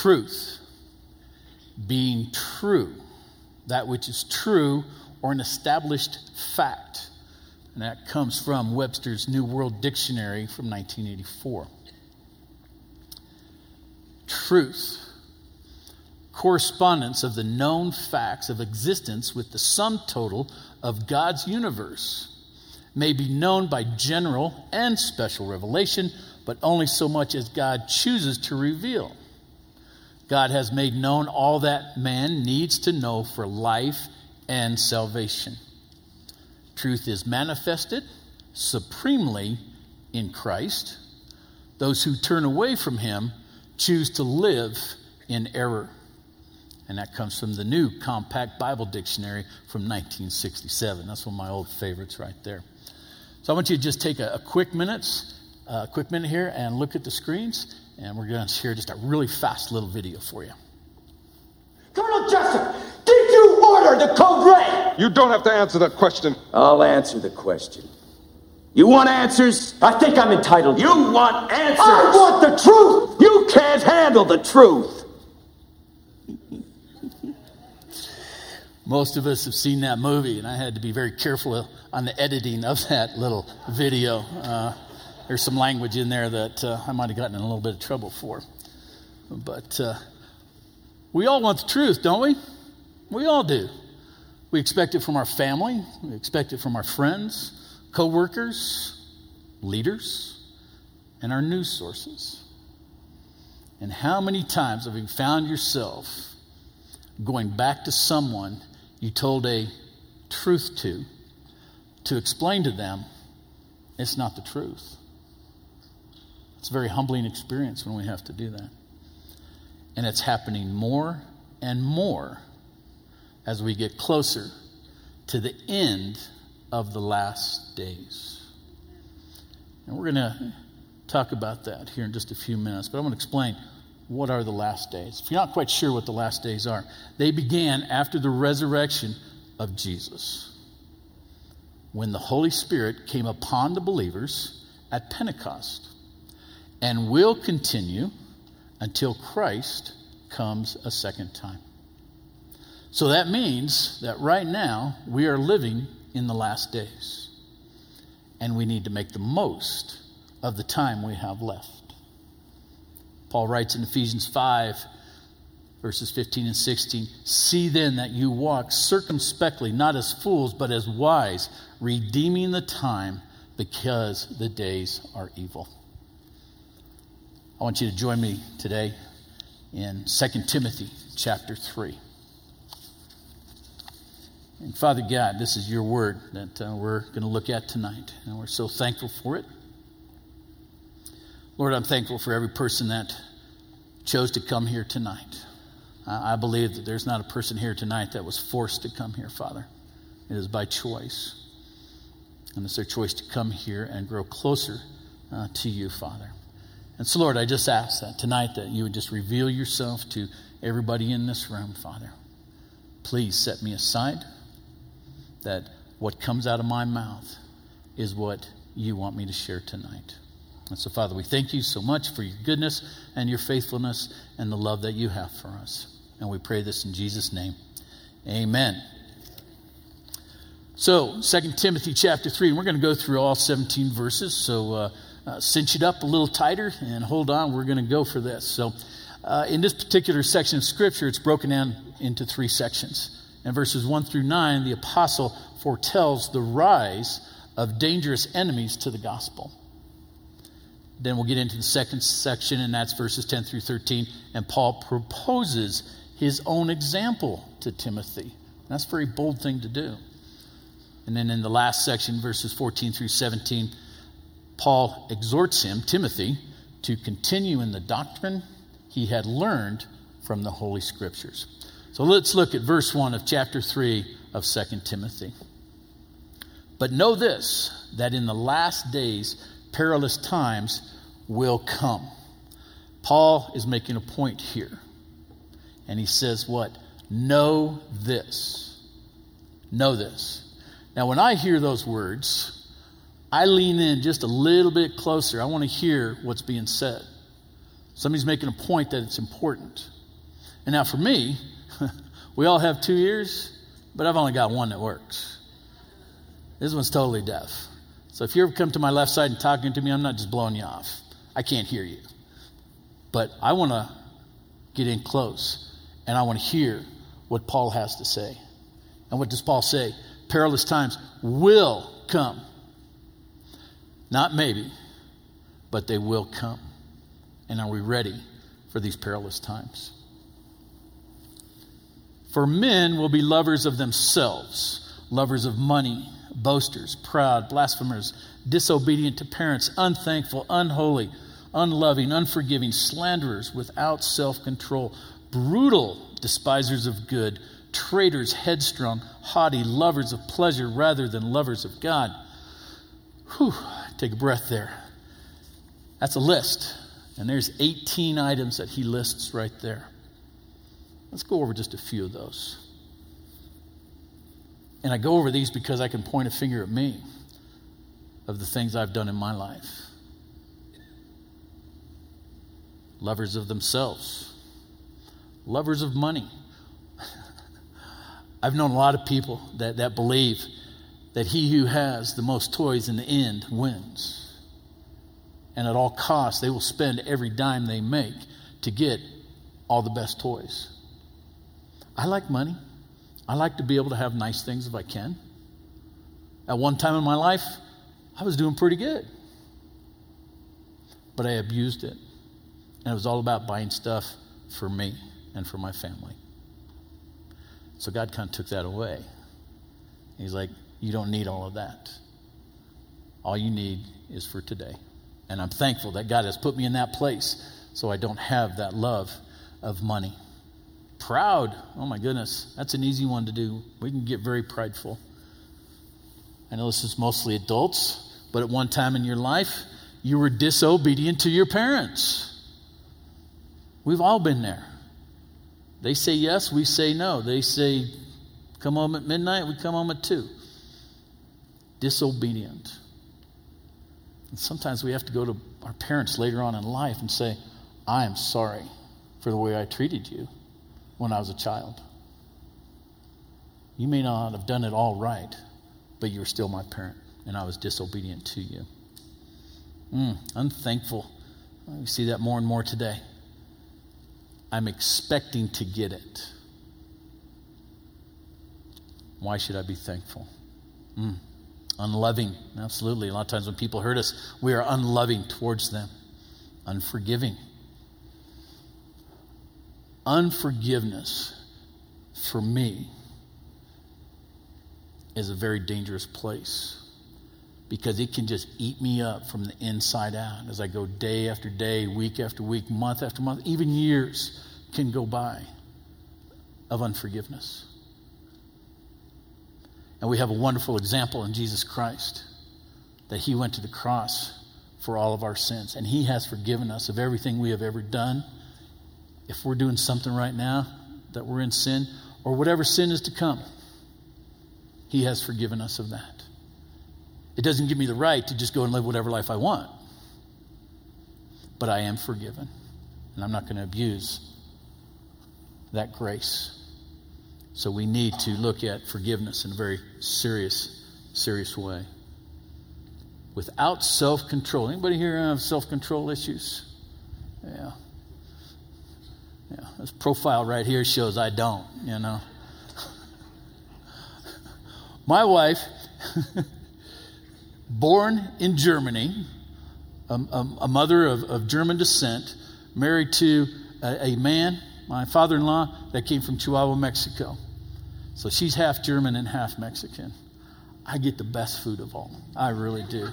truth, being true, that which is true or an established fact. And that comes from Webster's New World Dictionary from 1984. Truth, correspondence of the known facts of existence with the sum total of God's universe, may be known by general and special revelation, but only so much as God chooses to reveal. God has made known all that man needs to know for life and salvation. Truth is manifested supremely in Christ. Those who turn away from him choose to live in error. And that comes from the new Compact Bible Dictionary from 1967. That's one of my old favorites right there. So I want you to just take a, a quick minute, uh, a quick minute here and look at the screens, and we're going to share just a really fast little video for you. Colonel Jessep, did you order the code red? You don't have to answer that question. I'll answer the question. You want answers? I think I'm entitled. You want answers? I want the truth. You can't handle the truth. Most of us have seen that movie, and I had to be very careful on the editing of that little video. Uh, there's some language in there that uh, I might have gotten in a little bit of trouble for. But uh, we all want the truth, don't we? We all do. We expect it from our family, we expect it from our friends, coworkers, leaders, and our news sources. And how many times have you found yourself going back to someone you told a truth to, to explain to them it's not the truth? It's a very humbling experience when we have to do that. And it's happening more and more as we get closer to the end of the last days. And we're going to talk about that here in just a few minutes, but I'm going to explain what are the last days. If you're not quite sure what the last days are, they began after the resurrection of Jesus, when the Holy Spirit came upon the believers at Pentecost and will continue until Christ comes a second time. So that means that right now we are living in the last days. And we need to make the most of the time we have left. Paul writes in Ephesians 5, verses 15 and 16 See then that you walk circumspectly, not as fools, but as wise, redeeming the time because the days are evil. I want you to join me today in 2 Timothy chapter 3. And Father God, this is your word that uh, we're going to look at tonight, and we're so thankful for it. Lord, I'm thankful for every person that chose to come here tonight. I believe that there's not a person here tonight that was forced to come here, Father. It is by choice. And it's their choice to come here and grow closer uh, to you, Father. And so, Lord, I just ask that tonight that you would just reveal yourself to everybody in this room, Father. Please set me aside that what comes out of my mouth is what you want me to share tonight. And so, Father, we thank you so much for your goodness and your faithfulness and the love that you have for us. And we pray this in Jesus' name. Amen. So, 2 Timothy chapter 3, and we're going to go through all 17 verses. So, uh, uh, cinch it up a little tighter and hold on. We're going to go for this. So, uh, in this particular section of Scripture, it's broken down into three sections. In verses 1 through 9, the apostle foretells the rise of dangerous enemies to the gospel. Then we'll get into the second section, and that's verses 10 through 13. And Paul proposes his own example to Timothy. That's a very bold thing to do. And then in the last section, verses 14 through 17, Paul exhorts him, Timothy, to continue in the doctrine he had learned from the Holy Scriptures. So let's look at verse 1 of chapter 3 of 2 Timothy. But know this, that in the last days perilous times will come. Paul is making a point here. And he says, What? Know this. Know this. Now, when I hear those words, I lean in just a little bit closer. I want to hear what's being said. Somebody's making a point that it's important. And now for me, we all have two ears, but I've only got one that works. This one's totally deaf. So if you ever come to my left side and talking to me, I'm not just blowing you off. I can't hear you. But I want to get in close and I want to hear what Paul has to say. And what does Paul say? Perilous times will come. Not maybe, but they will come. And are we ready for these perilous times? For men will be lovers of themselves, lovers of money, boasters, proud, blasphemers, disobedient to parents, unthankful, unholy, unloving, unforgiving, slanderers, without self control, brutal, despisers of good, traitors, headstrong, haughty, lovers of pleasure rather than lovers of God. Whew, take a breath there. That's a list. And there's 18 items that he lists right there. Let's go over just a few of those. And I go over these because I can point a finger at me of the things I've done in my life. Lovers of themselves, lovers of money. I've known a lot of people that, that believe that he who has the most toys in the end wins and at all costs, they will spend every dime they make to get all the best toys. I like money. I like to be able to have nice things if I can. At one time in my life, I was doing pretty good. But I abused it. And it was all about buying stuff for me and for my family. So God kind of took that away. He's like, You don't need all of that. All you need is for today. And I'm thankful that God has put me in that place so I don't have that love of money. Proud, oh my goodness, that's an easy one to do. We can get very prideful. I know this is mostly adults, but at one time in your life, you were disobedient to your parents. We've all been there. They say yes, we say no. They say come home at midnight, we come home at 2. Disobedient. And sometimes we have to go to our parents later on in life and say, I am sorry for the way I treated you when I was a child. You may not have done it all right, but you were still my parent, and I was disobedient to you. Mm, unthankful. We see that more and more today. I'm expecting to get it. Why should I be thankful? Mm unloving. Absolutely. A lot of times when people hurt us, we are unloving towards them, unforgiving. Unforgiveness, for me, is a very dangerous place because it can just eat me up from the inside out as I go day after day, week after week, month after month, even years can go by of unforgiveness. And we have a wonderful example in Jesus Christ that he went to the cross for all of our sins. And he has forgiven us of everything we have ever done. If we're doing something right now that we're in sin, or whatever sin is to come, he has forgiven us of that. It doesn't give me the right to just go and live whatever life I want. But I am forgiven. And I'm not going to abuse that grace. So we need to look at forgiveness in a very serious, serious way. Without self control. Anybody here have self control issues? Yeah. Yeah. This profile right here shows I don't, you know. My wife, born in Germany, a, a, a mother of, of, German descent, married to a, a man my father in law that came from Chihuahua, Mexico. So she's half German and half Mexican. I get the best food of all. I really do.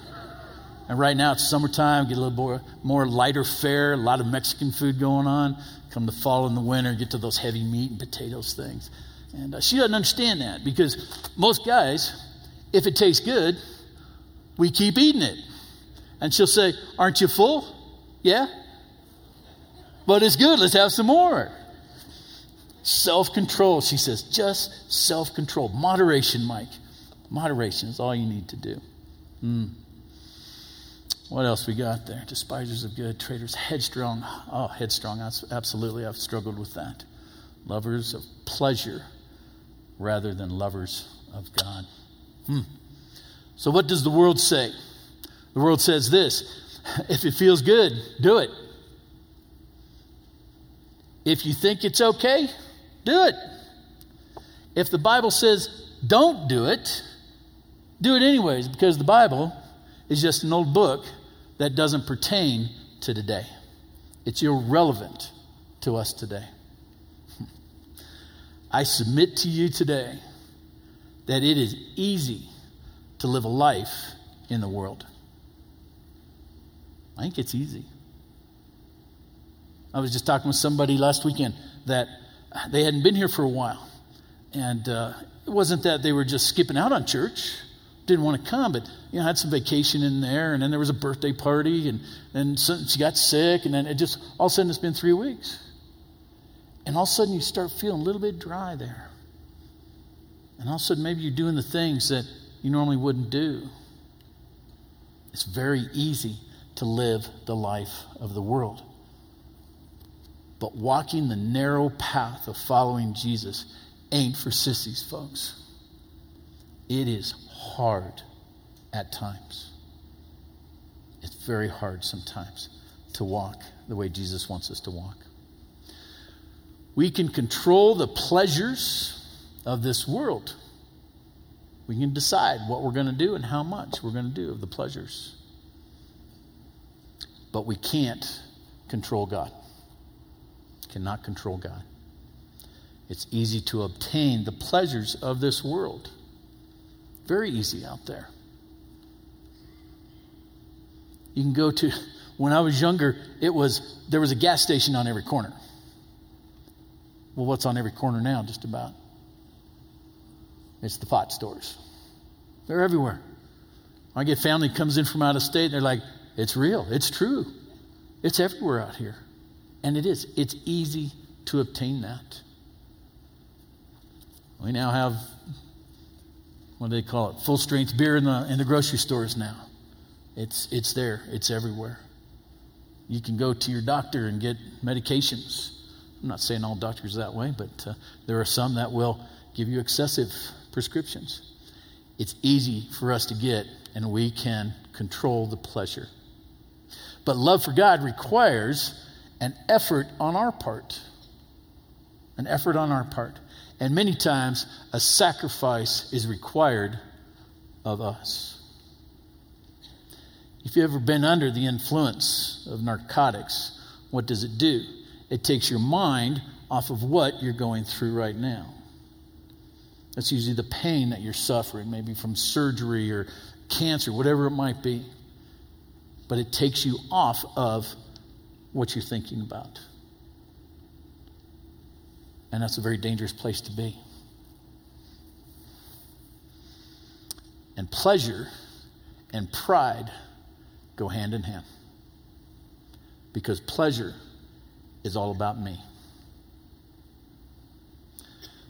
And right now it's summertime, get a little more, more lighter fare, a lot of Mexican food going on. Come the fall and the winter, get to those heavy meat and potatoes things. And uh, she doesn't understand that because most guys, if it tastes good, we keep eating it. And she'll say, Aren't you full? Yeah. But it's good, let's have some more. Self control, she says, just self control. Moderation, Mike. Moderation is all you need to do. Mm. What else we got there? Despisers of good, traitors, headstrong. Oh, headstrong. Absolutely, I've struggled with that. Lovers of pleasure rather than lovers of God. Hmm. So, what does the world say? The world says this if it feels good, do it. If you think it's okay, do it. If the Bible says don't do it, do it anyways, because the Bible is just an old book that doesn't pertain to today. It's irrelevant to us today. I submit to you today that it is easy to live a life in the world. I think it's easy. I was just talking with somebody last weekend that they hadn't been here for a while. And uh, it wasn't that they were just skipping out on church, didn't want to come, but you know, had some vacation in there, and then there was a birthday party, and then she got sick, and then it just all of a sudden it's been three weeks. And all of a sudden you start feeling a little bit dry there. And all of a sudden maybe you're doing the things that you normally wouldn't do. It's very easy to live the life of the world. But walking the narrow path of following Jesus ain't for sissies, folks. It is hard at times. It's very hard sometimes to walk the way Jesus wants us to walk. We can control the pleasures of this world. We can decide what we're going to do and how much we're going to do of the pleasures. But we can't control God. Cannot control God. It's easy to obtain the pleasures of this world. Very easy out there. You can go to, when I was younger, it was, there was a gas station on every corner. Well, what's on every corner now, just about? It's the pot stores. They're everywhere. I get family comes in from out of state, and they're like, it's real, it's true. It's everywhere out here. And it is. It's easy to obtain that. We now have what do they call it? Full strength beer in the in the grocery stores now. It's it's there. It's everywhere. You can go to your doctor and get medications. I'm not saying all doctors that way, but uh, there are some that will give you excessive prescriptions. It's easy for us to get, and we can control the pleasure. But love for God requires an effort on our part. An effort on our part. And many times, a sacrifice is required of us. If you've ever been under the influence of narcotics, what does it do? It takes your mind off of what you're going through right now. That's usually the pain that you're suffering, maybe from surgery or cancer, whatever it might be. But it takes you off of what you're thinking about. And that's a very dangerous place to be. And pleasure and pride go hand in hand. Because pleasure is all about me.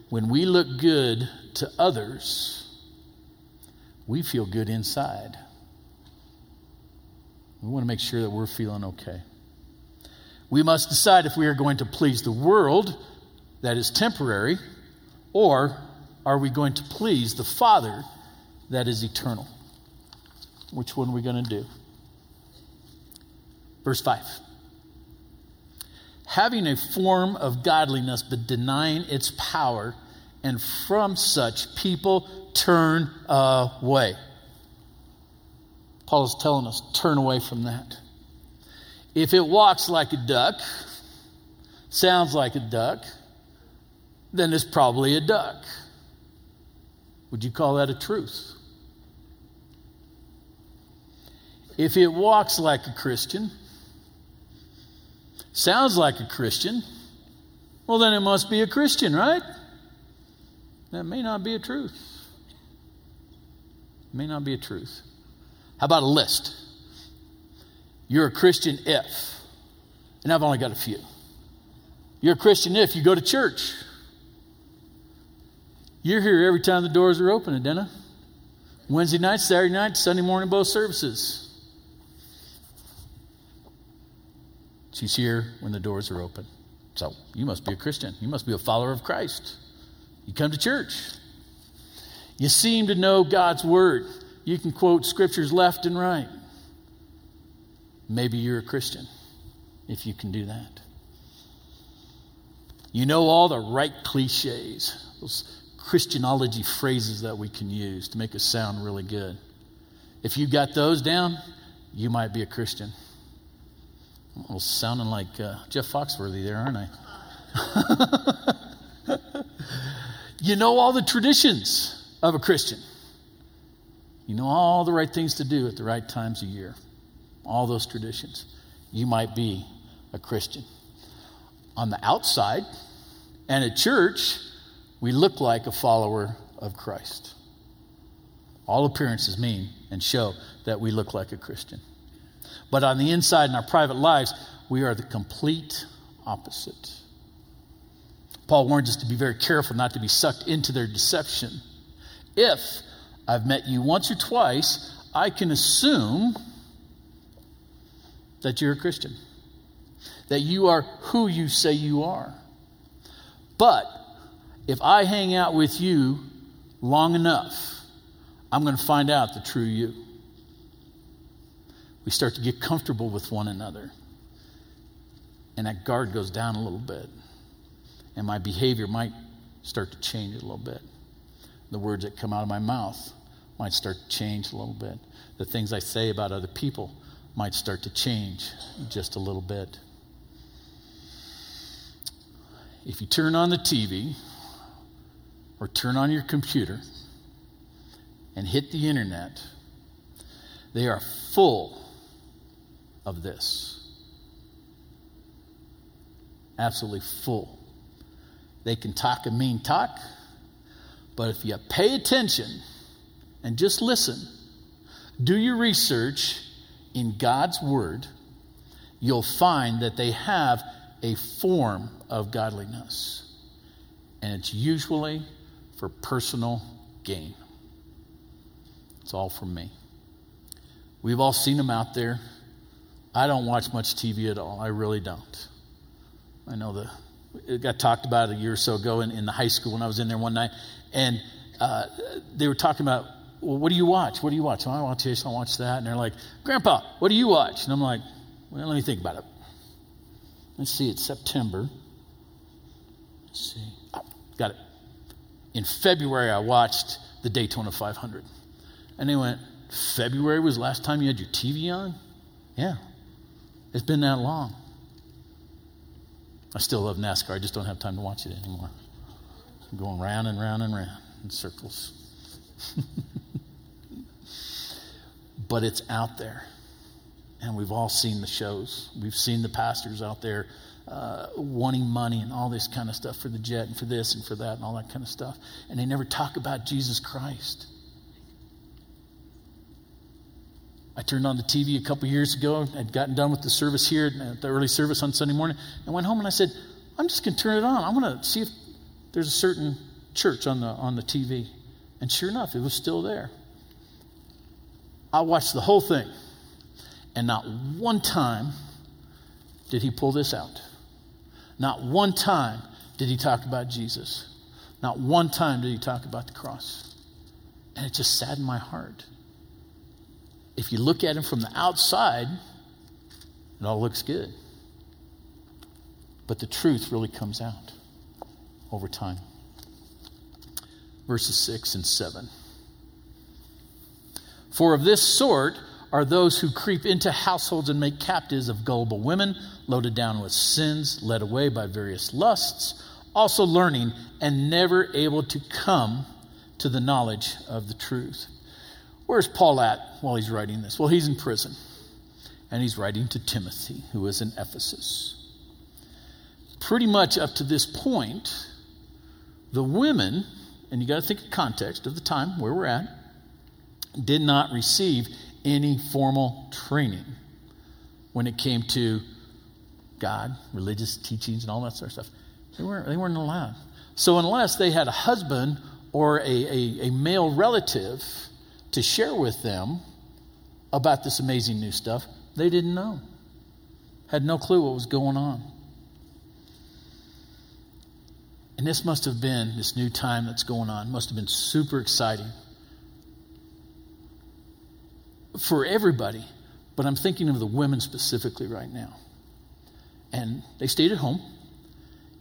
When we look good to others, we feel good inside. We want to make sure that we're feeling okay. We must decide if we are going to please the world that is temporary, or are we going to please the Father that is eternal? Which one are we going to do? Verse 5 Having a form of godliness, but denying its power, and from such people turn away. Paul is telling us turn away from that. If it walks like a duck, sounds like a duck, then it's probably a duck. Would you call that a truth? If it walks like a Christian, sounds like a Christian, well, then it must be a Christian, right? That may not be a truth. May not be a truth. How about a list? You're a Christian if, and I've only got a few. You're a Christian if you go to church. You're here every time the doors are open, Adena. Wednesday night, Saturday night, Sunday morning, both services. She's here when the doors are open. So you must be a Christian. You must be a follower of Christ. You come to church. You seem to know God's word. You can quote scriptures left and right. Maybe you're a Christian if you can do that. You know all the right cliches, those Christianology phrases that we can use to make us sound really good. If you got those down, you might be a Christian. I'm sounding like uh, Jeff Foxworthy there, aren't I? you know all the traditions of a Christian. You know all the right things to do at the right times of year. All those traditions. You might be a Christian. On the outside and at church, we look like a follower of Christ. All appearances mean and show that we look like a Christian. But on the inside in our private lives, we are the complete opposite. Paul warns us to be very careful not to be sucked into their deception. If I've met you once or twice, I can assume that you're a Christian, that you are who you say you are. But if I hang out with you long enough, I'm going to find out the true you. We start to get comfortable with one another. And that guard goes down a little bit. And my behavior might start to change a little bit. The words that come out of my mouth might start to change a little bit. The things I say about other people might start to change just a little bit. If you turn on the TV or turn on your computer and hit the internet, they are full of this. Absolutely full. They can talk a mean talk, but if you pay attention and just listen, do your research in God's Word, you'll find that they have a form of godliness. And it's usually for personal gain. It's all from me. We've all seen them out there. I don't watch much TV at all. I really don't. I know the it got talked about a year or so ago in, in the high school when I was in there one night, and uh, they were talking about, well, what do you watch? What do you watch? Well, I watch this, I watch that, and they're like, Grandpa, what do you watch? And I'm like, well, let me think about it. Let's see, it's September. Let's see, oh, got it. In February, I watched the Daytona 500, and they went, February was the last time you had your TV on? Yeah, it's been that long. I still love NASCAR. I just don't have time to watch it anymore. I'm going round and round and round in circles. but it's out there. And we've all seen the shows. We've seen the pastors out there uh, wanting money and all this kind of stuff for the jet and for this and for that and all that kind of stuff. And they never talk about Jesus Christ. I turned on the TV a couple years ago. I'd gotten done with the service here at the early service on Sunday morning and went home and I said, I'm just going to turn it on. I want to see if there's a certain church on the, on the TV. And sure enough, it was still there. I watched the whole thing. And not one time did he pull this out. Not one time did he talk about Jesus. Not one time did he talk about the cross. And it just saddened my heart if you look at him from the outside, it all looks good. But the truth really comes out over time. Verses 6 and 7. For of this sort are those who creep into households and make captives of gullible women, loaded down with sins, led away by various lusts, also learning and never able to come to the knowledge of the truth. Where's Paul at while he's writing this? Well, he's in prison. And he's writing to Timothy, who is in Ephesus. Pretty much up to this point, the women, and you got to think of context of the time where we're at, did not receive any formal training when it came to God, religious teachings, and all that sort of stuff. They weren't, they weren't allowed. So, unless they had a husband or a, a, a male relative to share with them about this amazing new stuff they didn't know. had no clue what was going on. And this must have been, this new time that's going on, must have been super exciting for everybody. But I'm thinking of the women specifically right now. And they stayed at home.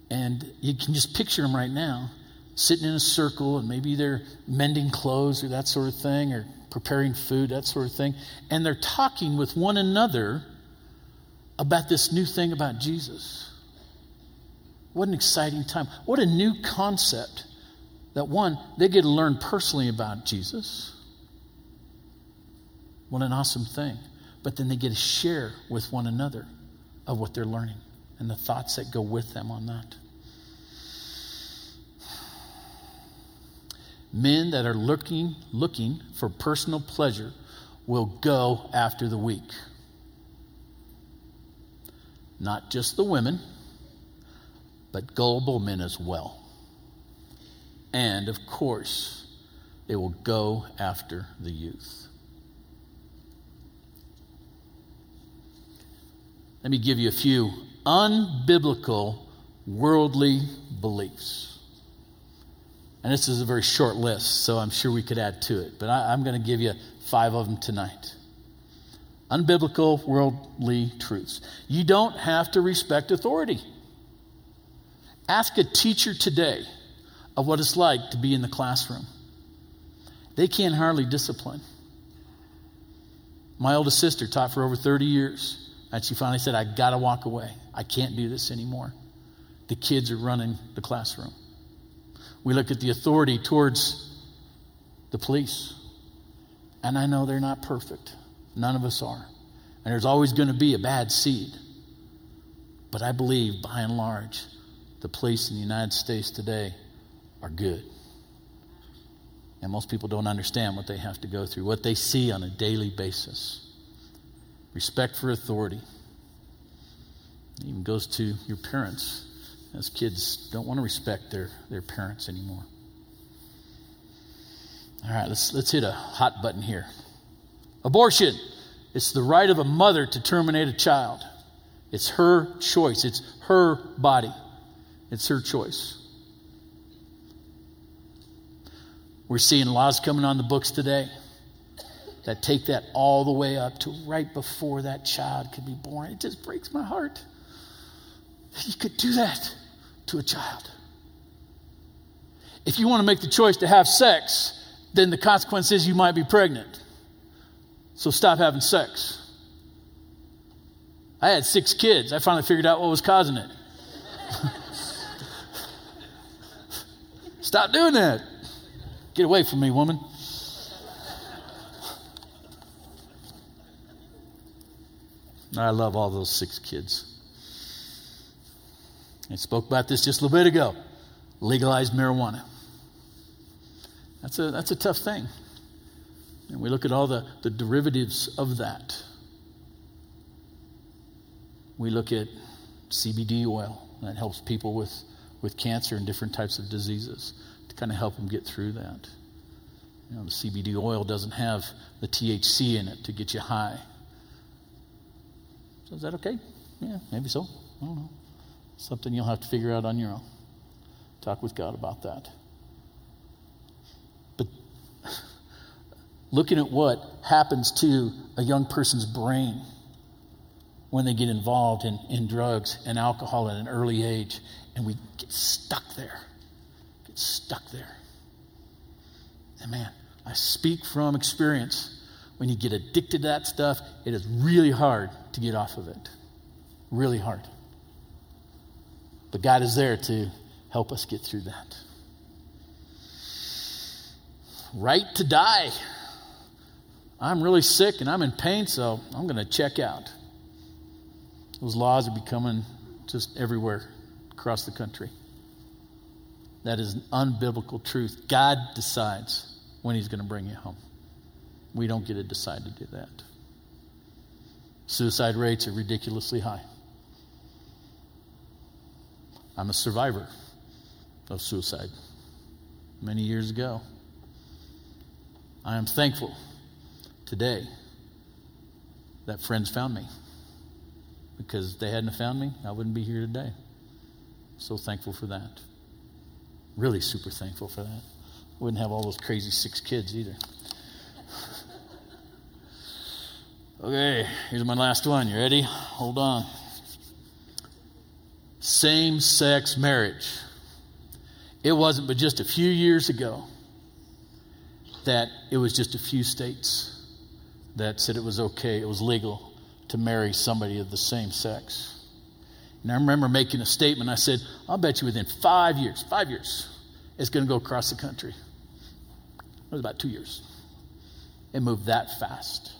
And you can just picture them right now sitting in a circle, and maybe they're mending clothes or that sort of thing, or preparing food, that sort of thing. And they're talking with one another about this new thing about Jesus. What an exciting time. What a new concept that one, they get to learn personally about Jesus. What an awesome thing. But then they get to share with one another of what they're learning and the thoughts that go with them on that. Men that are looking, looking for personal pleasure will go after the weak. Not just the women but gullible men as well. And of course, they will go after the youth. Let me give you a few unbiblical worldly beliefs. And this is a very short list, so I'm sure we could add to it. But I, am going to give you five of them tonight. Unbiblical worldly truths. You don't have to respect authority. Ask a teacher today of what it's like to be in the classroom. They can't hardly discipline. My oldest sister taught for over 30 years, and she finally said, I got to walk away. I can't do this anymore. The kids are running the classroom. We look at the authority towards the police, and I know they're not perfect. None of us are. And there's always going to be a bad seed. But I believe, by and large, the police in the United States today are good. And most people don't understand what they have to go through, what they see on a daily basis. Respect for authority. It even goes to your parents, as kids don't want to respect their, their parents anymore. All right, let's, let's hit a hot button here. Abortion. It's the right of a mother to terminate a child. It's her choice, it's her body. It's her choice. We're seeing laws coming on the books today that take that all the way up to right before that child could be born. It just breaks my heart. that You could do that to a child. If you want to make the choice to have sex, then the consequence is you might be pregnant. So stop having sex. I had six kids. I finally figured out what was causing it. Stop doing that. Get away from me, woman. I love all those six kids. I spoke about this just a little bit ago. Legalized marijuana. That's a, that's a tough thing. And we look at all the, the derivatives of that. We look at CBD oil that helps people with with cancer and different types of diseases to kind of help them get through that. You know, the CBD oil doesn't have the THC in it to get you high. So is that okay? Yeah, maybe so. I don't know. Something you'll have to figure out on your own. Talk with God about that. But looking at what happens to a young person's brain when they get involved in, in drugs and alcohol at an early age and we get stuck there. Get stuck there. And man, I speak from experience. When you get addicted to that stuff, it is really hard to get off of it. Really hard. But God is there to help us get through that. Right to die. I'm really sick and I'm in pain, so I'm going to check out. Those laws are becoming just everywhere across the country. That is an unbiblical truth. God decides when He's going to bring you home. We don't get to decide to do that. Suicide rates are ridiculously high. I'm a survivor of suicide many years ago. I am thankful today that friends found me because if they hadn't found me, I wouldn't be here today. So thankful for that. Really super thankful for that. Wouldn't have all those crazy six kids either. Okay, here's my last one. You ready? Hold on. Same sex marriage. It wasn't but just a few years ago that it was just a few states that said it was okay, it was legal to marry somebody of the same sex. And I remember making a statement. I said, I'll bet you within five years, five years, it's going to go across the country. It was about two years. It moved that fast.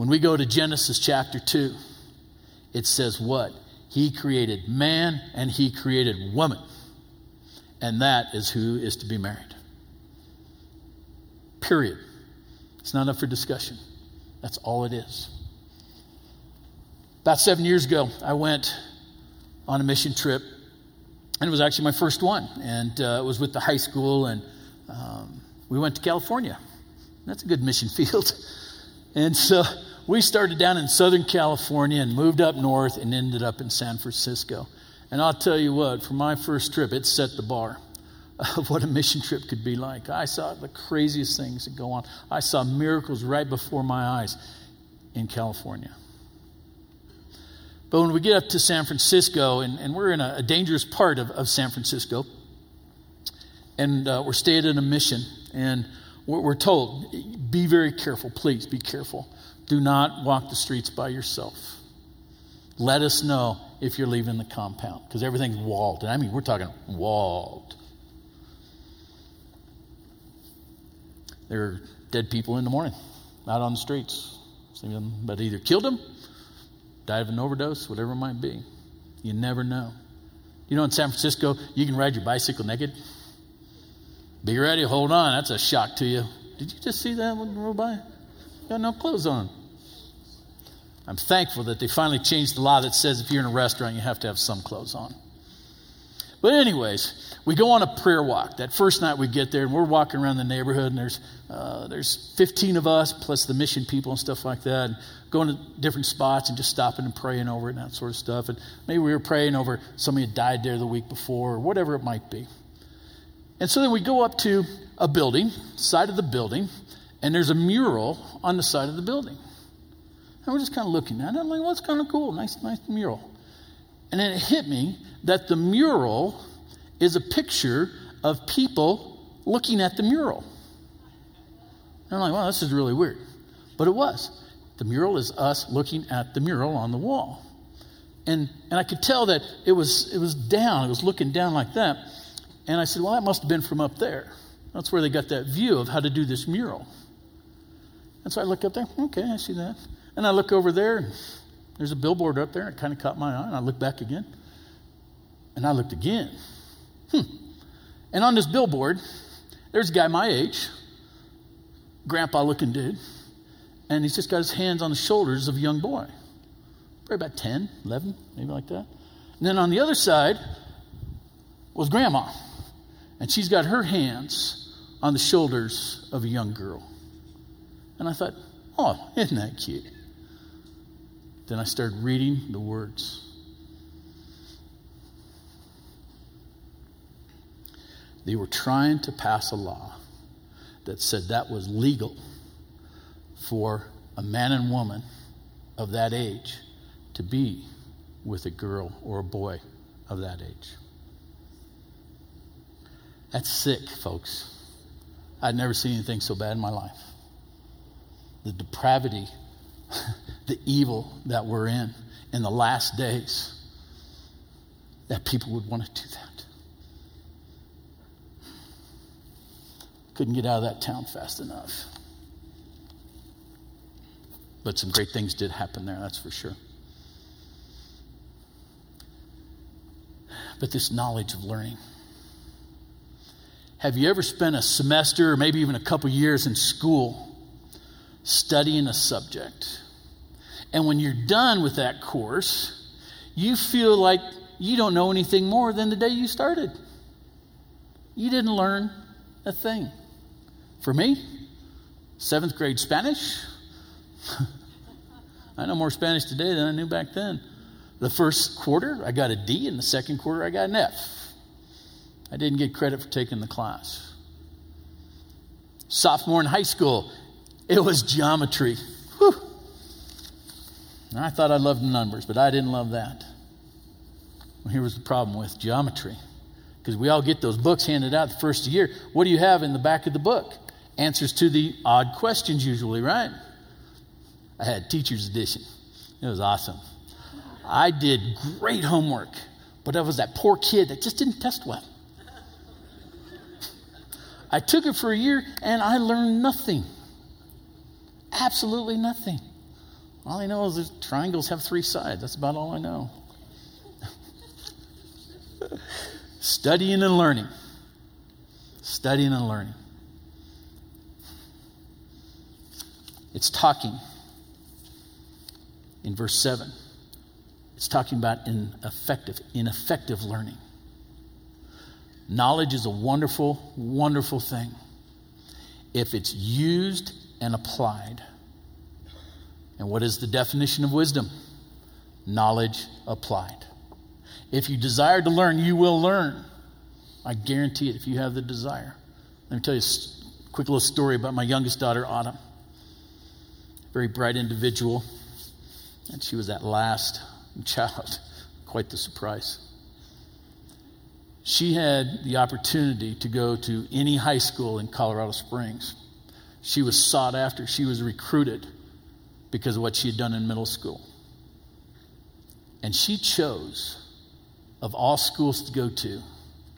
When we go to Genesis chapter 2, it says what? He created man and he created woman. And that is who is to be married. Period. It's not up for discussion. That's all it is. About seven years ago, I went on a mission trip, and it was actually my first one. And uh, it was with the high school, and um, we went to California. That's a good mission field. And so we started down in Southern California and moved up north and ended up in San Francisco. And I'll tell you what, for my first trip, it set the bar of what a mission trip could be like. I saw the craziest things that go on. I saw miracles right before my eyes in California. But when we get up to San Francisco, and, and we're in a, a, dangerous part of, of San Francisco, and uh, we're staying in a mission, and we're, we're told, be very careful, please be careful. Do not walk the streets by yourself. Let us know if you're leaving the compound, because everything's walled. And I mean, we're talking walled. There are dead people in the morning out on the streets. But either killed them, died of an overdose, whatever it might be. You never know. You know, in San Francisco, you can ride your bicycle naked. Be ready, hold on. That's a shock to you. Did you just see that one roll by? Got no clothes on. I'm thankful that they finally changed the law that says if you're in a restaurant, you have to have some clothes on. But, anyways, we go on a prayer walk. That first night we get there, and we're walking around the neighborhood, and there's, uh, there's 15 of us, plus the mission people and stuff like that, and going to different spots and just stopping and praying over it and that sort of stuff. And maybe we were praying over somebody had died there the week before, or whatever it might be. And so then we go up to a building, side of the building, and there's a mural on the side of the building. And we're just kind of looking at it. I'm like, well, it's kind of cool. Nice, nice mural. And then it hit me that the mural is a picture of people looking at the mural. And I'm like, well, this is really weird. But it was. The mural is us looking at the mural on the wall. And, and I could tell that it was, it was down, it was looking down like that. And I said, well, that must have been from up there. That's where they got that view of how to do this mural. And so I look up there, okay, I see that. And I look over there, and there's a billboard up there. It kind of caught my eye, and I look back again. And I looked again. Hmm. And on this billboard, there's a guy my age, grandpa looking dude, and he's just got his hands on the shoulders of a young boy. Probably about 10, 11, maybe like that. And then on the other side was grandma, and she's got her hands on the shoulders of a young girl. And I thought, oh, isn't that cute? Then I started reading the words. They were trying to pass a law that said that was legal for a man and woman of that age to be with a girl or a boy of that age. That's sick, folks. I'd never seen anything so bad in my life. The depravity the evil that we're in in the last days, that people would want to do that. Couldn't get out of that town fast enough. But some great things did happen there, that's for sure. But this knowledge of learning. Have you ever spent a semester or maybe even a couple years in school studying a subject? And when you're done with that course, you feel like you don't know anything more than the day you started. You didn't learn a thing. For me, seventh grade Spanish, I know more Spanish today than I knew back then. The first quarter, I got a D, and the second quarter, I got an F. I didn't get credit for taking the class. Sophomore in high school, it was geometry. Whew. I thought I loved numbers, but I didn't love that. Well, here was the problem with geometry. Because we all get those books handed out the first year. What do you have in the back of the book? Answers to the odd questions, usually, right? I had teacher's edition. It was awesome. I did great homework, but I was that poor kid that just didn't test well. I took it for a year and I learned nothing. Absolutely nothing. All I know is that triangles have three sides. That's about all I know. Studying and learning. Studying and learning. It's talking in verse 7. It's talking about ineffective, ineffective learning. Knowledge is a wonderful, wonderful thing if it's used and applied. And what is the definition of wisdom? Knowledge applied. If you desire to learn, you will learn. I guarantee it if you have the desire. Let me tell you a quick little story about my youngest daughter, Autumn. Very bright individual. And she was that last child. Quite the surprise. She had the opportunity to go to any high school in Colorado Springs. She was sought after, she was recruited because of what she had done in middle school. And she chose of all schools to go to,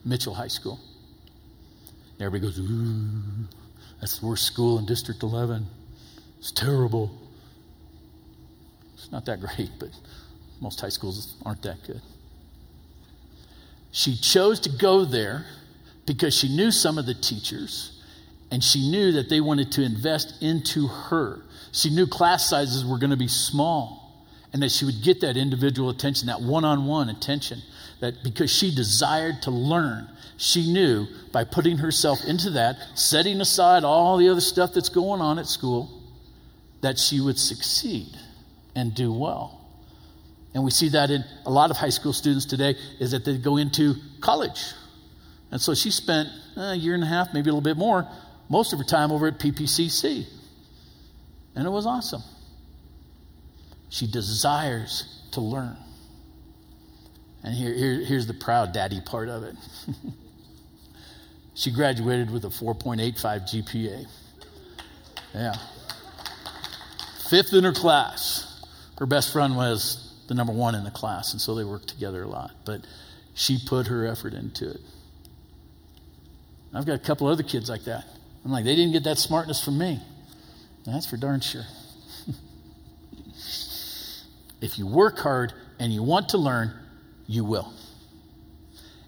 Mitchell High School. Everybody goes, ooh, that's the worst school in District 11. It's terrible. It's not that great, but most high schools aren't that good. She chose to go there because she knew some of the teachers and she knew that they wanted to invest into her. She knew class sizes were going to be small and that she would get that individual attention, that one on one attention that because she desired to learn, she knew by putting herself into that, setting aside all the other stuff that's going on at school, that she would succeed and do well. And we see that in a lot of high school students today is that they go into college. And so she spent uh, a year and a half, maybe a little bit more, most of her time over at PPCC. And it was awesome. She desires to learn. And here, here, here's the proud daddy part of it. she graduated with a 4.85 GPA. Yeah. Fifth in her class. Her best friend was the number one in the class, and so they worked together a lot. But she put her effort into it. I've got a couple other kids like that. I'm like, they didn't get that smartness from me. That's for darn sure. if you work hard and you want to learn, you will.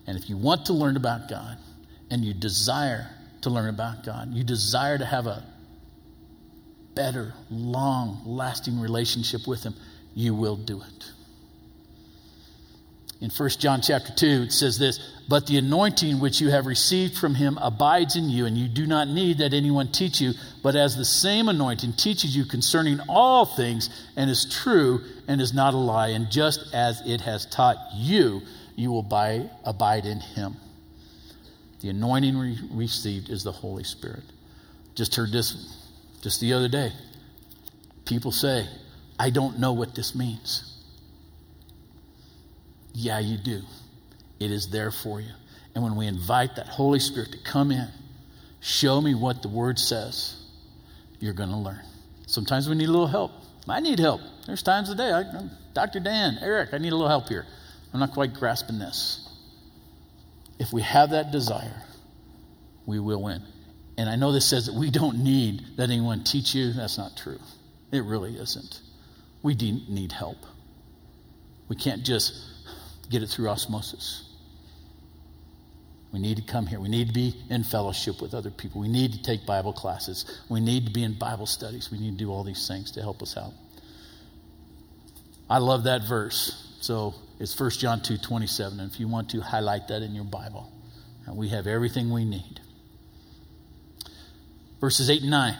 And if you want to learn about God and you desire to learn about God, you desire to have a better, long lasting relationship with Him, you will do it. In 1 John chapter 2, it says this But the anointing which you have received from him abides in you, and you do not need that anyone teach you, but as the same anointing teaches you concerning all things, and is true, and is not a lie, and just as it has taught you, you will by, abide in him. The anointing we received is the Holy Spirit. Just heard this just the other day. People say, I don't know what this means. Yeah, you do. It is there for you. And when we invite that Holy Spirit to come in, show me what the Word says, you're going to learn. Sometimes we need a little help. I need help. There's times a day, I, Dr. Dan, Eric, I need a little help here. I'm not quite grasping this. If we have that desire, we will win. And I know this says that we don't need that anyone teach you. That's not true. It really isn't. We need help. We can't just get it through osmosis. We need to come here. We need to be in fellowship with other people. We need to take Bible classes. We need to be in Bible studies. We need to do all these things to help us out. I love that verse. So it's 1 John 2 27. And if you want to highlight that in your Bible, uh, we have everything we need. Verses 8 and 9.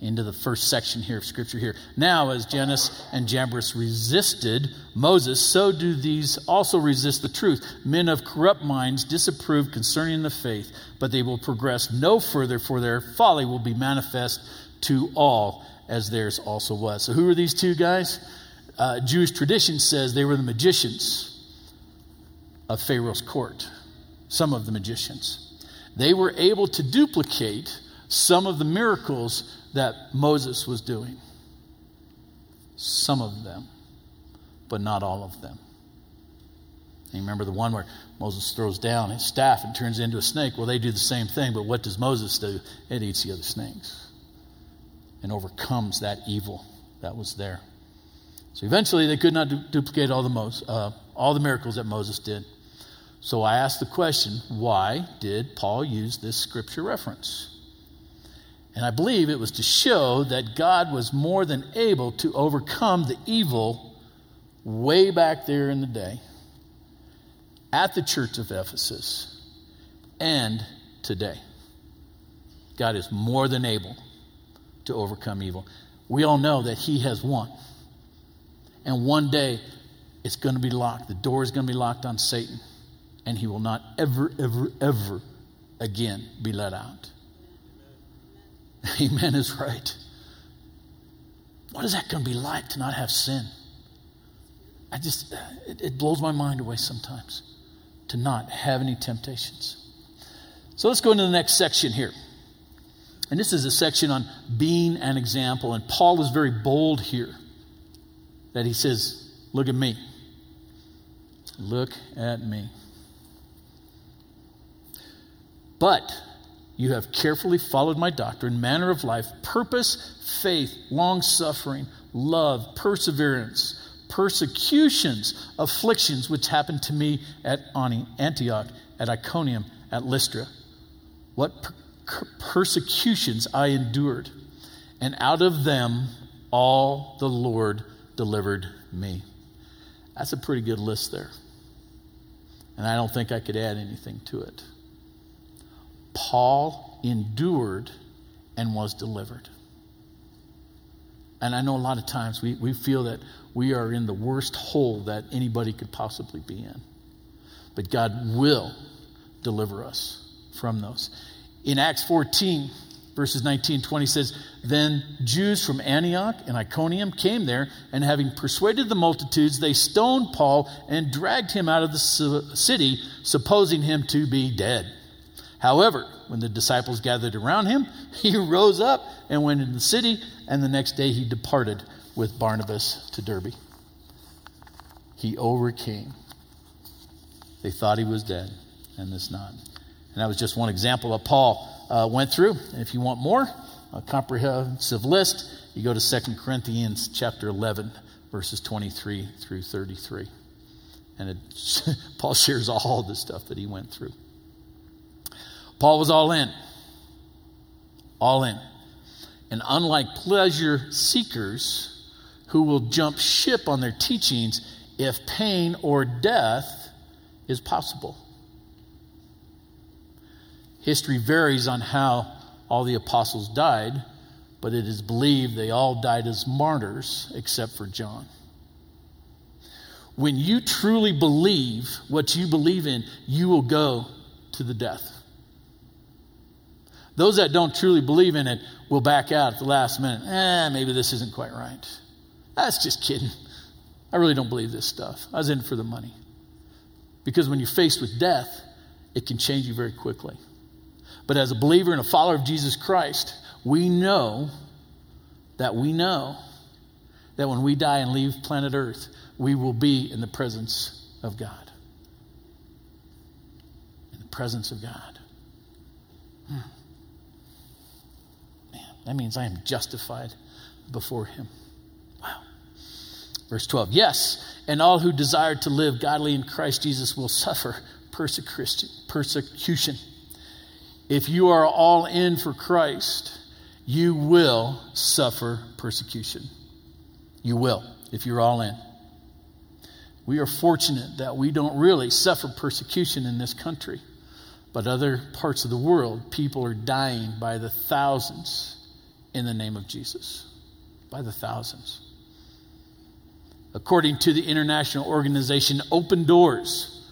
Into the first section here of scripture here. Now, as Jannes and Jambres resisted Moses, so do these also resist the truth. Men of corrupt minds disapprove concerning the faith, but they will progress no further, for their folly will be manifest to all, as theirs also was. So, who are these two guys? Uh, Jewish tradition says they were the magicians of Pharaoh's court, some of the magicians. They were able to duplicate some of the miracles that Moses was doing. Some of them, but not all of them. And you remember the one where Moses throws down his staff and turns into a snake? Well, they do the same thing, but what does Moses do? It eats the other snakes and overcomes that evil that was there. So eventually, they could not du- duplicate all the, Mos- uh, all the miracles that Moses did. So I asked the question why did Paul use this scripture reference? And I believe it was to show that God was more than able to overcome the evil way back there in the day at the church of Ephesus and today. God is more than able to overcome evil. We all know that He has won. And one day it's going to be locked. The door is going to be locked on Satan. And he will not ever, ever, ever again be let out. Amen is right. What is that going to be like to not have sin? I just, uh, it, it, blows my mind away sometimes to not have any temptations. So let's go into the next section here. And this is a section on being an example. And Paul is very bold here that he says, Look at me. Look at me. But you have carefully followed my doctrine, manner of life, purpose, faith, long suffering, love, perseverance, persecutions, afflictions, which happened to me at Antioch, at Iconium, at Lystra. What per- persecutions I endured, and out of them all the Lord delivered me. That's a pretty good list there. And I don't think I could add anything to it. Paul endured and was delivered. And I know a lot of times we, we feel that we are in the worst hole that anybody could possibly be in. But God will deliver us from those. In Acts 14, verses 19 20 says, Then Jews from Antioch and Iconium came there, and having persuaded the multitudes, they stoned Paul and dragged him out of the city, supposing him to be dead. However, when the disciples gathered around him, he rose up and went into the city, and the next day he departed with Barnabas to Derbe. He overcame. They thought he was dead, and this not. And that was just one example that Paul uh, went through. And if you want more, a comprehensive list, you go to 2 Corinthians chapter 11, verses 23 through 33. And it, Paul shares all the stuff that he went through. Paul was all in. All in. And unlike pleasure seekers who will jump ship on their teachings if pain or death is possible. History varies on how all the apostles died, but it is believed they all died as martyrs except for John. When you truly believe what you believe in, you will go to the death. Those that don't truly believe in it will back out at the last minute. Eh, maybe this isn't quite right. That's just kidding. I really don't believe this stuff. I was in for the money. Because when you're faced with death, it can change you very quickly. But as a believer and a follower of Jesus Christ, we know that we know that when we die and leave planet Earth, we will be in the presence of God. In the presence of God. That means I am justified before him. Wow. Verse 12 Yes, and all who desire to live godly in Christ Jesus will suffer persecution. If you are all in for Christ, you will suffer persecution. You will, if you're all in. We are fortunate that we don't really suffer persecution in this country, but other parts of the world, people are dying by the thousands in the name of Jesus by the thousands. According to the international organization Open Doors,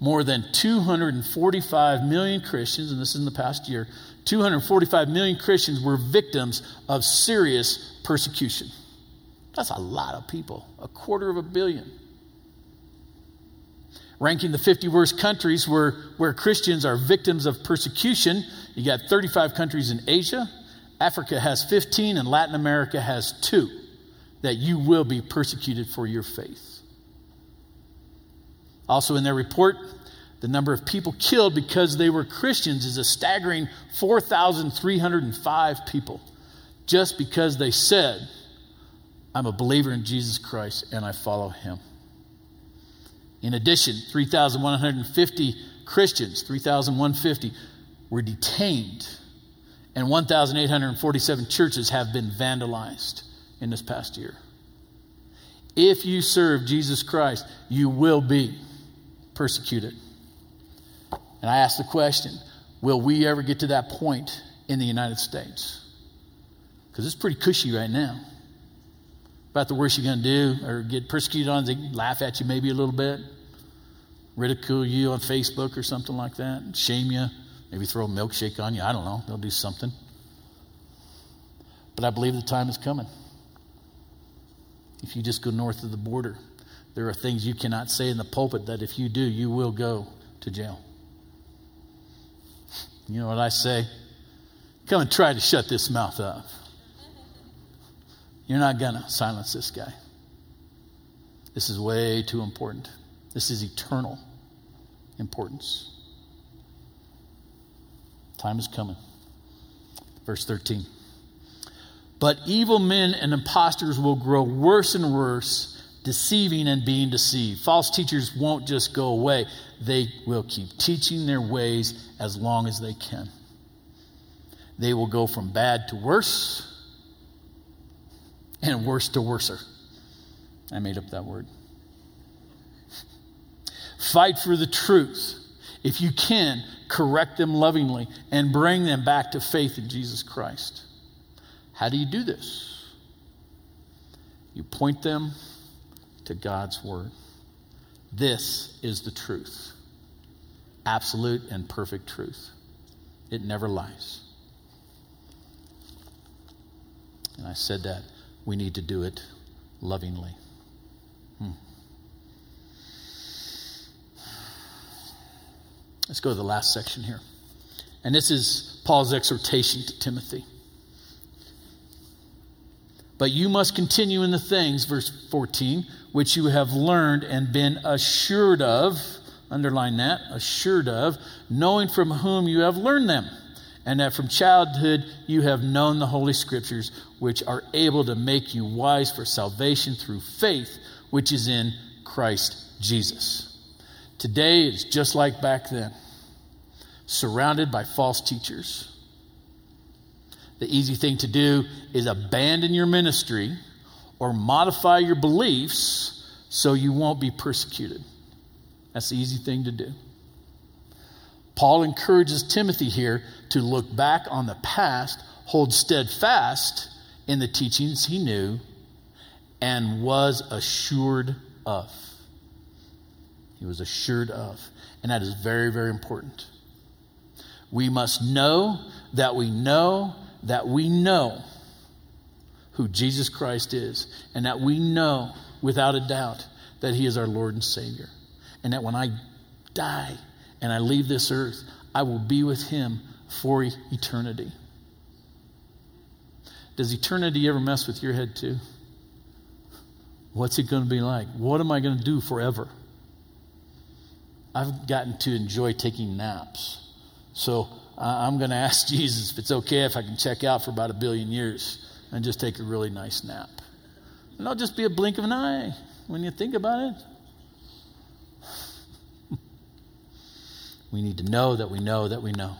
more than 245 million Christians, and this is in the past year, 245 million Christians were victims of serious persecution. That's a lot of people, a quarter of a billion. Ranking the 50 worst countries where, where Christians are victims of persecution, you got 35 countries in Asia, Africa has 15, and Latin America has two that you will be persecuted for your faith. Also, in their report, the number of people killed because they were Christians is a staggering 4,305 people just because they said, I'm a believer in Jesus Christ and I follow him. In addition, 3,150 Christians, 3,150, were detained, and 1,847 churches have been vandalized in this past year. If you serve Jesus Christ, you will be persecuted. And I ask the question will we ever get to that point in the United States? Because it's pretty cushy right now. About the worst you're going to do or get persecuted on, they laugh at you maybe a little bit, ridicule you on Facebook or something like that, shame you, maybe throw a milkshake on you. I don't know. They'll do something. But I believe the time is coming. If you just go north of the border, there are things you cannot say in the pulpit that if you do, you will go to jail. You know what I say? Come and try to shut this mouth up. You're not going to silence this guy. This is way too important. This is eternal importance. Time is coming. Verse 13. But evil men and impostors will grow worse and worse, deceiving and being deceived. False teachers won't just go away, they will keep teaching their ways as long as they can. They will go from bad to worse and worse to worser. I made up that word. Fight for the truth. If you can, correct them lovingly and bring them back to faith in Jesus Christ. How do you do this? You point them to God's Word. This is the truth absolute and perfect truth. It never lies. And I said that we need to do it lovingly. Hmm. Let's go to the last section here. And this is Paul's exhortation to Timothy. But you must continue in the things, verse 14, which you have learned and been assured of. Underline that, assured of, knowing from whom you have learned them, and that from childhood you have known the Holy Scriptures, which are able to make you wise for salvation through faith, which is in Christ Jesus. Today is just like back then, surrounded by false teachers the easy thing to do is abandon your ministry or modify your beliefs so you won't be persecuted. That's the easy thing to do. Paul encourages Timothy here to look back on the past, hold steadfast in the teachings he knew and was assured of. Was assured of. And that is very, very important. We must know that we know that we know who Jesus Christ is, and that we know without a doubt that He is our Lord and Savior. And that when I die and I leave this earth, I will be with Him for eternity. Does eternity ever mess with your head too? What's it going to be like? What am I going to do forever? I've gotten to enjoy taking naps. So I'm going to ask Jesus if it's okay if I can check out for about a billion years and just take a really nice nap. And I'll just be a blink of an eye when you think about it. we need to know that we know that we know.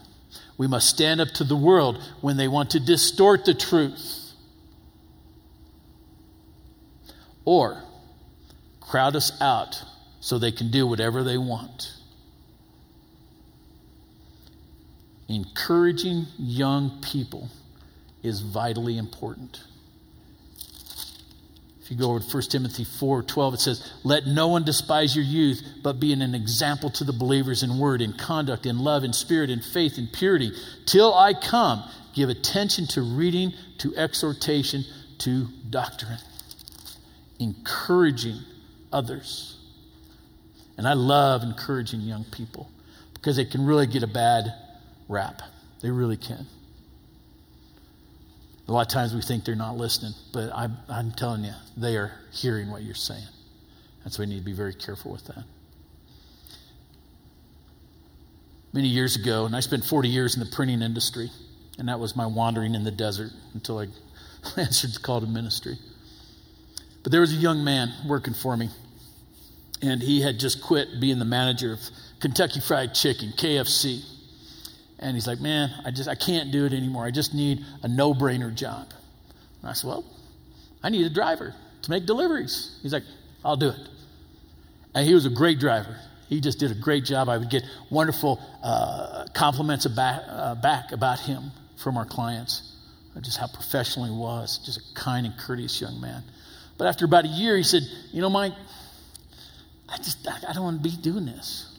We must stand up to the world when they want to distort the truth or crowd us out so they can do whatever they want. encouraging young people is vitally important. If you go over to 1 Timothy 4 12, it says, Let no one despise your youth, but be an example to the believers in word, in conduct, in love, in spirit, in faith, in purity. Till I come, give attention to reading, to exhortation, to doctrine. Encouraging others. And I love encouraging young people because they can really get a bad rap. They really can. A lot of times we think they're not listening, but I'm, I'm telling you, they are hearing what you're saying. That's why we need to be very careful with that. Many years ago, and I spent 40 years in the printing industry, and that was my wandering in the desert until I answered the call to ministry. But there was a young man working for me, and he had just quit being the manager of Kentucky Fried Chicken, KFC. And he's like, man, I just I can't do it anymore. I just need a no-brainer job. And I said, well, I need a driver to make deliveries. He's like, I'll do it. And he was a great driver. He just did a great job. I would get wonderful uh, compliments about, uh, back about him from our clients, just how professional he was, just a kind and courteous young man. But after about a year, he said, you know, Mike, I just I, I don't want to be doing this.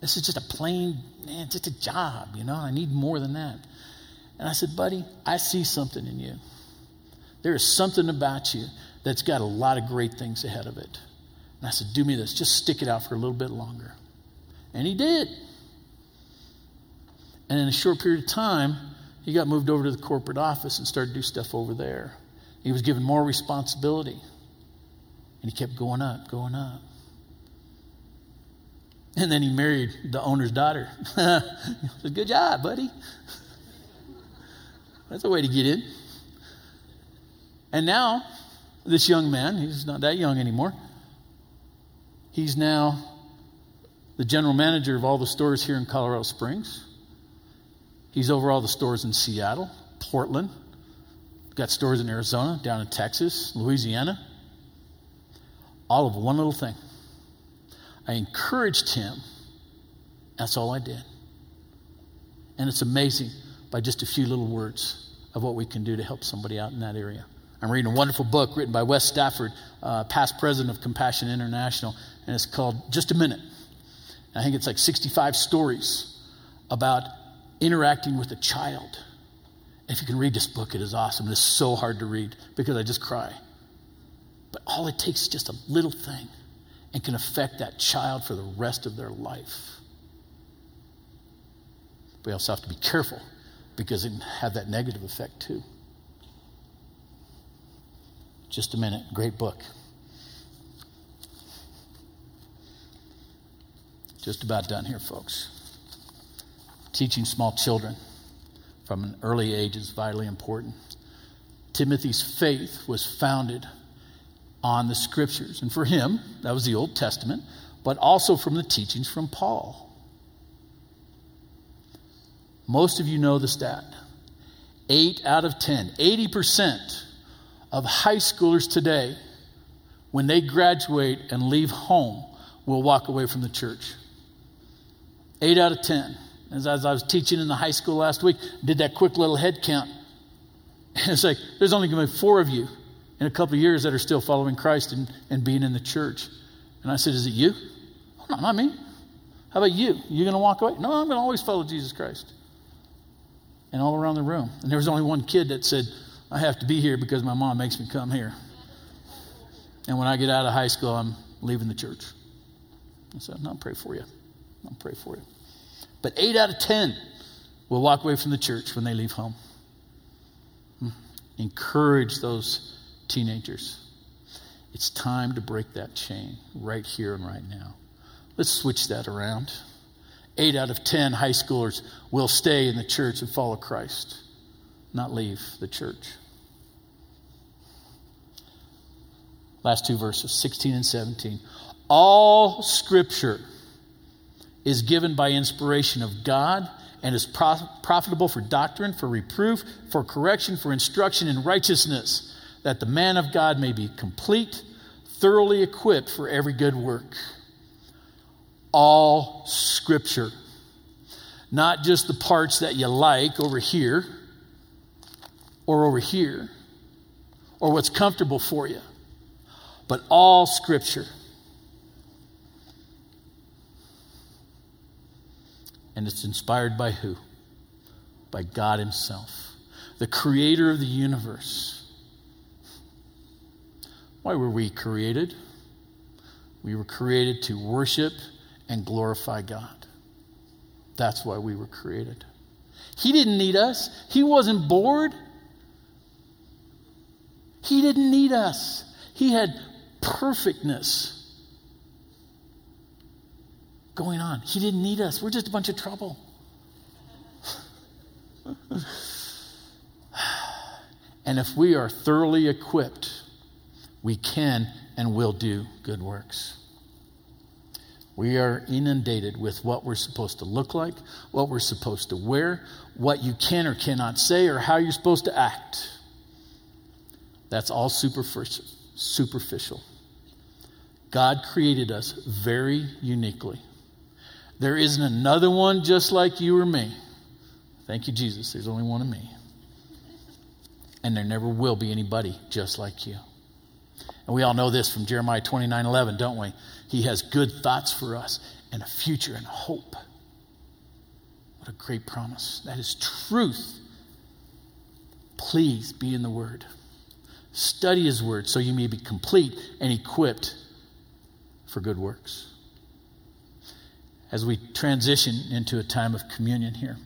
This is just a plain, man, just a job, you know. I need more than that. And I said, buddy, I see something in you. There is something about you that's got a lot of great things ahead of it. And I said, do me this, just stick it out for a little bit longer. And he did. And in a short period of time, he got moved over to the corporate office and started to do stuff over there. He was given more responsibility. And he kept going up, going up. And then he married the owner's daughter. said, Good job, buddy. That's a way to get in. And now, this young man, he's not that young anymore, he's now the general manager of all the stores here in Colorado Springs. He's over all the stores in Seattle, Portland, got stores in Arizona, down in Texas, Louisiana. All of one little thing I encouraged him. That's all I did. And it's amazing by just a few little words of what we can do to help somebody out in that area. I'm reading a wonderful book written by Wes Stafford, uh, past president of Compassion International, and it's called Just a Minute. I think it's like 65 stories about interacting with a child. If you can read this book, it is awesome. It's so hard to read because I just cry. But all it takes is just a little thing and can affect that child for the rest of their life. We also have to be careful because it can have that negative effect too. Just a minute. Great book. Just about done here, folks. Teaching small children from an early age is vitally important. Timothy's faith was founded on the scriptures. And for him, that was the Old Testament, but also from the teachings from Paul. Most of you know the stat. Eight out of 10, 80% of high schoolers today, when they graduate and leave home, will walk away from the church. Eight out of 10. As, as I was teaching in the high school last week, did that quick little head count. And it's like, there's only going to be four of you in a couple of years that are still following Christ and, and being in the church. And I said, Is it you? Oh, no, not me. How about you? You going to walk away? No, I'm going to always follow Jesus Christ. And all around the room. And there was only one kid that said, I have to be here because my mom makes me come here. And when I get out of high school, I'm leaving the church. I said, No, I'll pray for you. I'll pray for you. But eight out of ten will walk away from the church when they leave home. Hmm. Encourage those teenagers. It's time to break that chain right here and right now. Let's switch that around. Eight out of ten high schoolers will stay in the church and follow Christ, not leave the church. Last two verses, 16 and 17. All scripture is given by inspiration of God and is profitable for doctrine, for reproof, for correction, for instruction in righteousness that the man of God may be complete, thoroughly equipped for every good work. All scripture, not just the parts that you like over here, or over here or what's comfortable for you, but all Scripture. And it's inspired by who? By God Himself, the creator of the universe. Why were we created? We were created to worship and glorify God. That's why we were created. He didn't need us, He wasn't bored. He didn't need us. He had perfectness going on. He didn't need us. We're just a bunch of trouble. and if we are thoroughly equipped, we can and will do good works. We are inundated with what we're supposed to look like, what we're supposed to wear, what you can or cannot say, or how you're supposed to act. That's all super superficial. God created us very uniquely. There isn't another one just like you or me. Thank you, Jesus. There's only one of me. And there never will be anybody just like you. And we all know this from Jeremiah 29 11, don't we? He has good thoughts for us and a future and hope. What a great promise. That is truth. Please be in the Word. Study His Word so you may be complete and equipped for good works. As we transition into a time of communion here,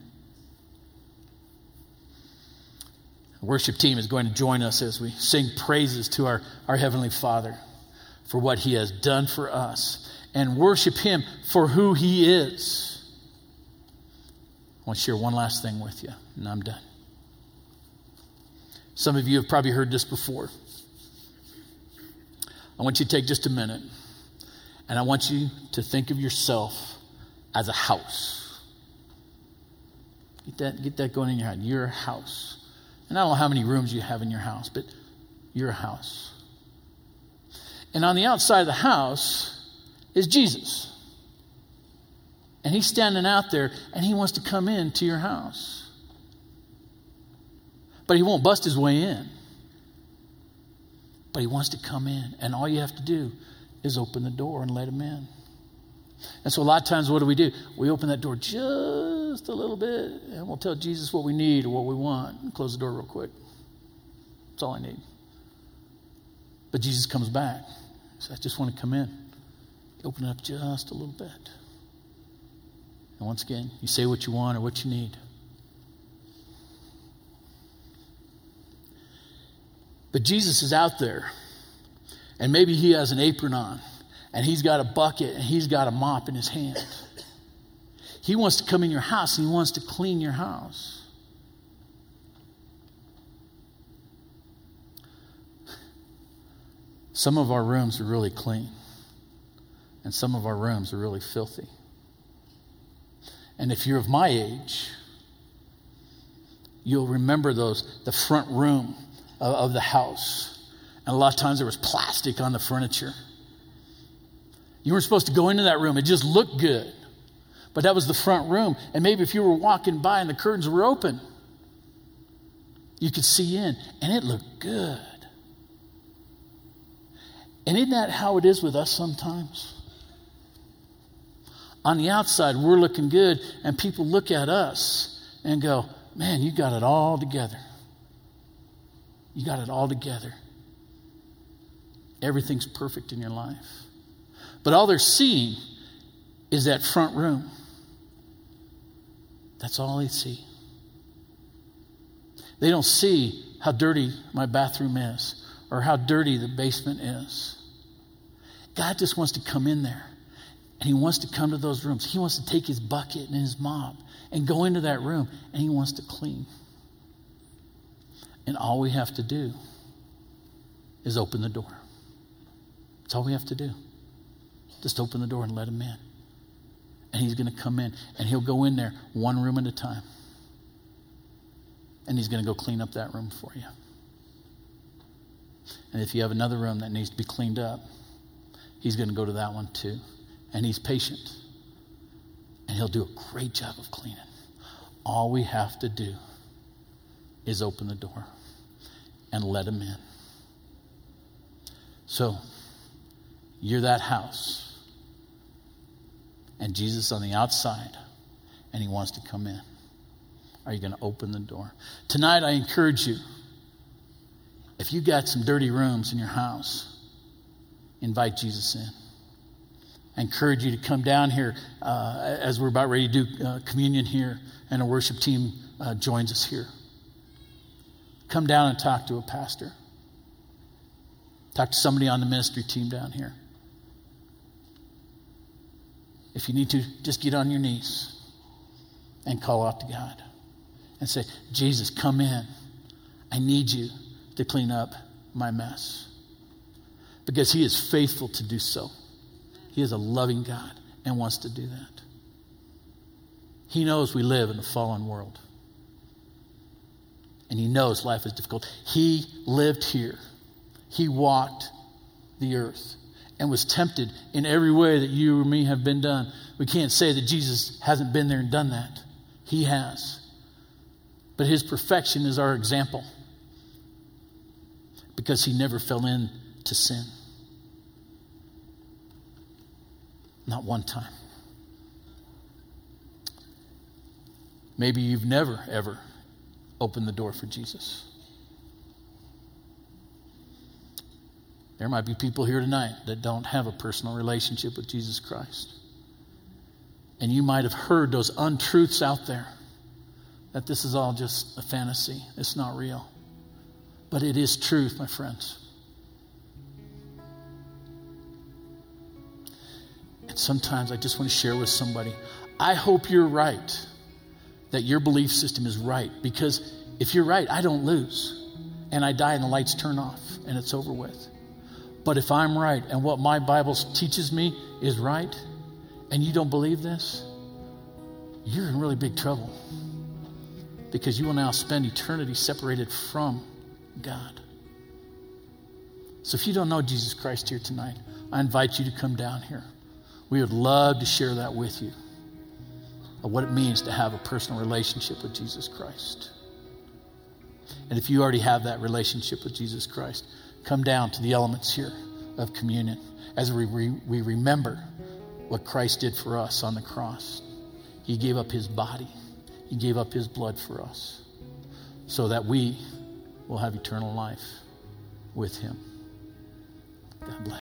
the worship team is going to join us as we sing praises to our, our Heavenly Father for what He has done for us and worship Him for who He is. I want to share one last thing with you, and I'm done. Some of you have probably heard this before. I want you to take just a minute, and I want you to think of yourself as a house. Get that, get that going in your head. You're a house. And I don't know how many rooms you have in your house, but you're house. And on the outside of the house is Jesus. And he's standing out there and he wants to come into your house. But he won't bust his way in. But he wants to come in. And all you have to do is open the door and let him in. And so, a lot of times, what do we do? We open that door just a little bit and we'll tell Jesus what we need or what we want close the door real quick. That's all I need. But Jesus comes back. Says, I just want to come in. Open it up just a little bit. And once again, you say what you want or what you need. But Jesus is out there, and maybe he has an apron on, and he's got a bucket, and he's got a mop in his hand. He wants to come in your house, and he wants to clean your house. Some of our rooms are really clean, and some of our rooms are really filthy. And if you're of my age, you'll remember those, the front room of, of the house. And a lot of times there was plastic on the furniture. You weren't supposed to go into that room, it just looked good. But that was the front room. And maybe if you were walking by and the curtains were open, you could see in, and it looked good. And isn't that how it is with us sometimes? On the outside, we're looking good, and people look at us and go, Man, you got it all together. You got it all together. Everything's perfect in your life. But all they're seeing is that front room. That's all they see. They don't see how dirty my bathroom is or how dirty the basement is. God just wants to come in there. And he wants to come to those rooms. He wants to take his bucket and his mop and go into that room and he wants to clean. And all we have to do is open the door. That's all we have to do. Just open the door and let him in. And he's going to come in and he'll go in there one room at a time. And he's going to go clean up that room for you. And if you have another room that needs to be cleaned up, He's going to go to that one too. And he's patient. And he'll do a great job of cleaning. All we have to do is open the door. and let him in. So, you're that house, and Jesus on the outside, and he wants to come in. Are you going to open the door? Tonight, I encourage you if you got some dirty rooms in your house, invite Jesus in. I encourage you to come down here uh, as we're about ready to do uh, communion here, and a worship team uh, joins us here. Come down and talk to a pastor. Talk to somebody on the ministry team down here. If you need to, just get on your knees and call out to God and say, Jesus, come in. I need you to clean up my mess. Because He is faithful to do so. He is a loving God and wants to do that. He knows we live in a fallen world. And He knows life is difficult. He lived here, He walked the earth and was tempted in every way that you or me have been done. We can't say that Jesus hasn't been there and done that. He has. But his perfection is our example because he never fell into sin. Not one time. Maybe you've never, ever opened the door for Jesus. There might be people here tonight that don't have a personal relationship with Jesus Christ. And you might have heard those untruths out there that this is all just a fantasy, it's not real. But it is truth, my friends. And sometimes I just want to share with somebody I hope you're right, that your belief system is right. Because if you're right, I don't lose. And I die and the lights turn off and it's over with. But if I'm right and what my Bible teaches me is right, and you don't believe this, you're in really big trouble because you will now spend eternity separated from God. So if you don't know Jesus Christ here tonight, I invite you to come down here. We would love to share that with you of what it means to have a personal relationship with Jesus Christ. And if you already have that relationship with Jesus Christ, come down to the elements here of communion as we, re- we remember what Christ did for us on the cross. He gave up his body, he gave up his blood for us so that we will have eternal life with him. God bless.